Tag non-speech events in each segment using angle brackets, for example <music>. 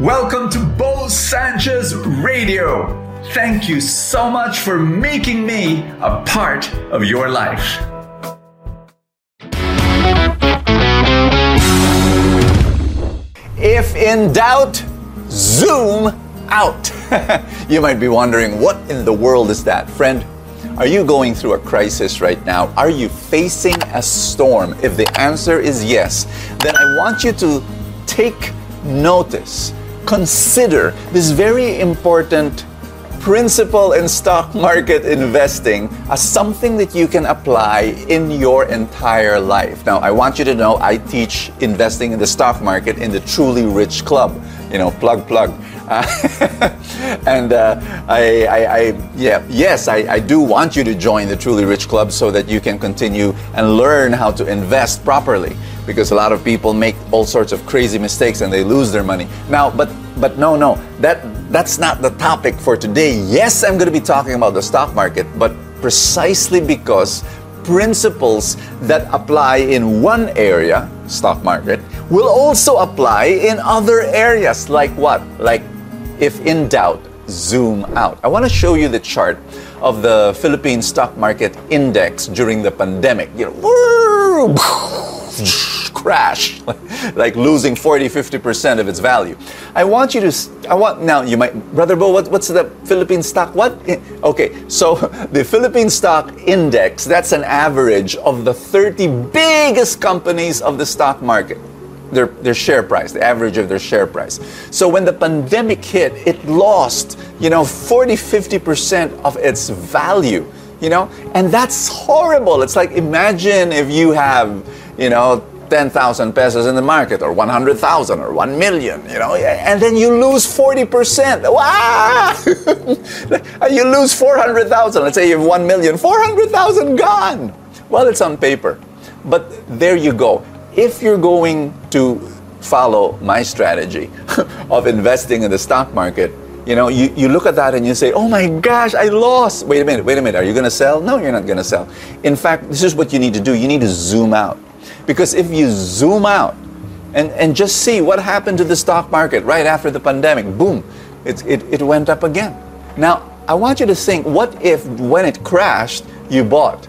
Welcome to Bo Sanchez Radio. Thank you so much for making me a part of your life. If in doubt, zoom out. <laughs> you might be wondering, what in the world is that? Friend, are you going through a crisis right now? Are you facing a storm? If the answer is yes, then I want you to take notice, consider this very important principle in stock market investing as something that you can apply in your entire life. Now, I want you to know I teach investing in the stock market in the Truly Rich Club. You know, plug, plug. Uh, <laughs> and uh, I, I, I, yeah, yes, I, I do want you to join the Truly Rich Club so that you can continue and learn how to invest properly. Because a lot of people make all sorts of crazy mistakes and they lose their money. Now, but but no, no, that that's not the topic for today. Yes, I'm going to be talking about the stock market, but precisely because principles that apply in one area, stock market, will also apply in other areas. Like what? Like if in doubt, zoom out. I want to show you the chart of the Philippine stock market index during the pandemic. You know, crash, <laughs> like losing 40, 50% of its value. I want you to, I want, now you might, Brother Bo, what, what's the Philippine stock? What? Okay, so <laughs> the Philippine stock index, that's an average of the 30 biggest companies of the stock market. Their, their share price, the average of their share price. So when the pandemic hit, it lost, you know, 40, 50% of its value, you know, and that's horrible. It's like imagine if you have, you know, 10,000 pesos in the market or 100,000 or 1 million, you know, and then you lose 40%. Wow! <laughs> you lose 400,000. Let's say you have 1 million, 400,000 gone. Well, it's on paper. But there you go. If you're going to follow my strategy <laughs> of investing in the stock market, you know, you, you look at that and you say, oh my gosh, I lost. Wait a minute, wait a minute. Are you going to sell? No, you're not going to sell. In fact, this is what you need to do. You need to zoom out because if you zoom out and, and just see what happened to the stock market right after the pandemic, boom, it, it, it went up again. Now, I want you to think what if when it crashed, you bought?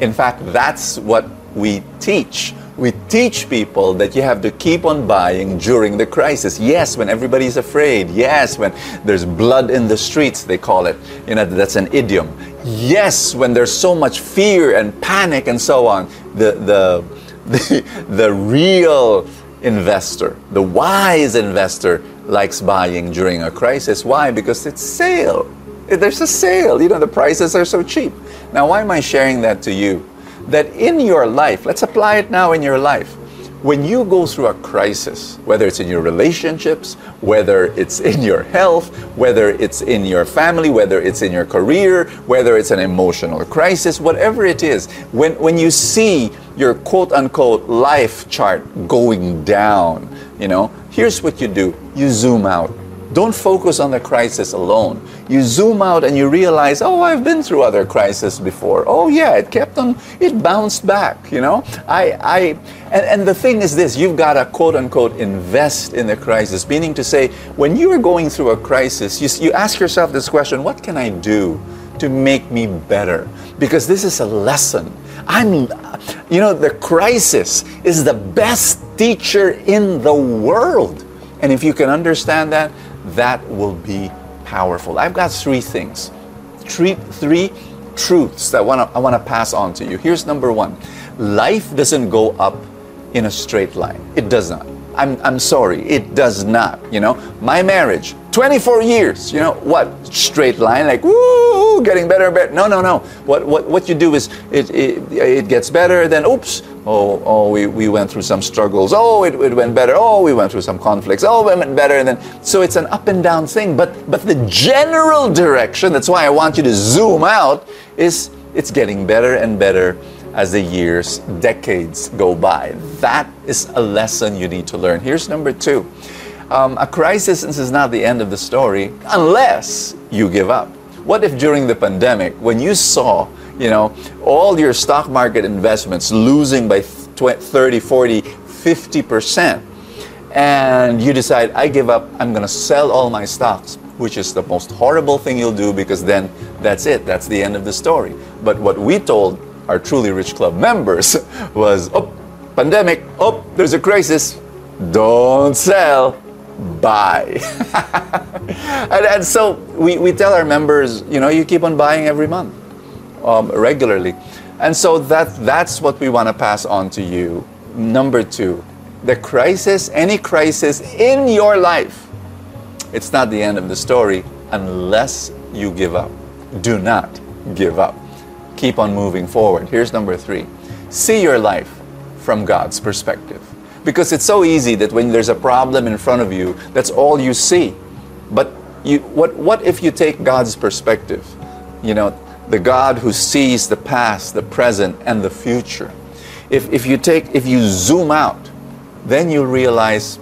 In fact, that's what we teach. We teach people that you have to keep on buying during the crisis. Yes, when everybody's afraid. Yes, when there's blood in the streets, they call it. You know, that's an idiom. Yes, when there's so much fear and panic and so on. The, the, <laughs> the, the real investor, the wise investor, likes buying during a crisis. Why? Because it's sale. There's a sale. You know, the prices are so cheap. Now, why am I sharing that to you? That in your life, let's apply it now in your life when you go through a crisis, whether it's in your relationships, whether it's in your health, whether it's in your family, whether it's in your career, whether it's an emotional crisis, whatever it is, when, when you see your quote unquote life chart going down, you know, here's what you do. You zoom out don't focus on the crisis alone. You zoom out and you realize, oh, I've been through other crises before. Oh, yeah, it kept on, it bounced back, you know? I, I, and, and the thing is this you've got to quote unquote invest in the crisis, meaning to say, when you are going through a crisis, you, you ask yourself this question what can I do to make me better? Because this is a lesson. I'm, you know, the crisis is the best teacher in the world. And if you can understand that, that will be powerful. I've got three things, three, three truths that I wanna, I want to pass on to you. Here's number one life doesn't go up in a straight line, it does not. I'm, I'm sorry, it does not. You know, my marriage, 24 years, you know, what? Straight line, like, woo, getting better and better. No, no, no. What, what, what you do is it, it, it gets better, then oops, oh, oh we, we went through some struggles. Oh, it, it went better. Oh, we went through some conflicts. Oh, it went better. And then, so it's an up and down thing. But, but the general direction, that's why I want you to zoom out, is it's getting better and better as the years, decades go by. That is a lesson you need to learn. Here's number two um, a crisis is not the end of the story unless you give up. What if during the pandemic, when you saw, you know, all your stock market investments losing by 20, 30, 40, 50%, and you decide, I give up, I'm going to sell all my stocks, which is the most horrible thing you'll do because then that's it, that's the end of the story. But what we told our Truly Rich Club members was, oh, pandemic, oh, there's a crisis, don't sell, buy. <laughs> and, and, so we, we tell our members, you know, you keep on buying every month um, regularly. And so that, that's what we want to pass on to you. Number two, the crisis, any crisis in your life, it's not the end of the story unless you give up. Do not give up. Keep on moving forward. Here's number three see your life from God's perspective. Because it's so easy that when there's a problem in front of you, that's all you see. But you, what, what if you take God's perspective? You know, the God who sees the past, the present, and the future. If, if you take, if you zoom out, then you realize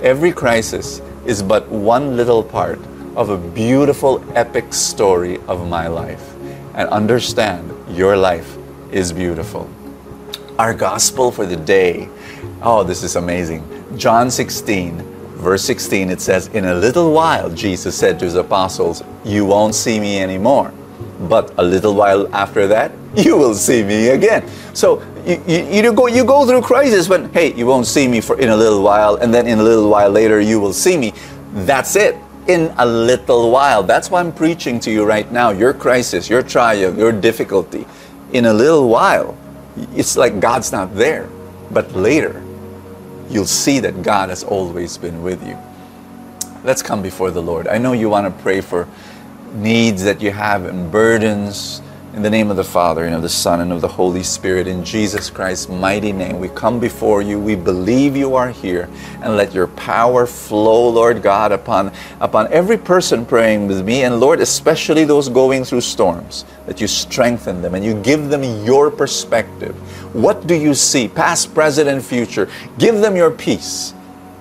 every crisis is but one little part of a beautiful epic story of my life. And understand your life is beautiful. Our gospel for the day. Oh, this is amazing. John 16, verse 16, it says, In a little while, Jesus said to his apostles, You won't see me anymore but a little while after that, you will see me again. So you, you, you, go, you go through crisis when, hey, you won't see me for in a little while, and then in a little while later, you will see me. That's it. In a little while. That's why I'm preaching to you right now. Your crisis, your trial, your difficulty. In a little while, it's like God's not there. But later, you'll see that God has always been with you. Let's come before the Lord. I know you want to pray for needs that you have and burdens. In the name of the Father, and of the Son, and of the Holy Spirit, in Jesus Christ's mighty name, we come before you. We believe you are here. And let your power flow, Lord God, upon, upon every person praying with me. And Lord, especially those going through storms, that you strengthen them and you give them your perspective. What do you see, past, present, and future? Give them your peace.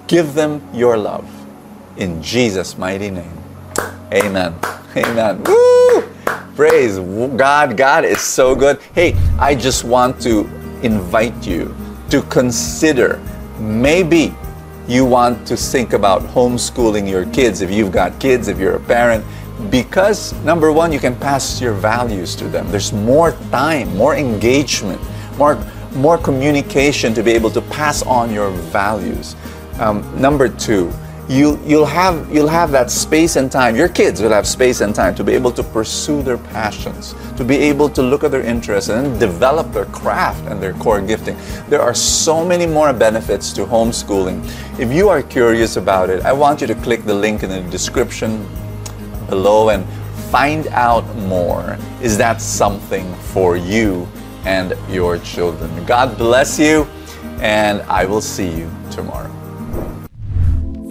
Give them your love. In Jesus' mighty name. Amen. Amen. Woo! Praise God. God is so good. Hey, I just want to invite you to consider maybe you want to think about homeschooling your kids if you've got kids, if you're a parent, because number one, you can pass your values to them. There's more time, more engagement, more, more communication to be able to pass on your values. Um, number two, you, you'll, have, you'll have that space and time. Your kids will have space and time to be able to pursue their passions, to be able to look at their interests and develop their craft and their core gifting. There are so many more benefits to homeschooling. If you are curious about it, I want you to click the link in the description below and find out more. Is that something for you and your children? God bless you, and I will see you tomorrow.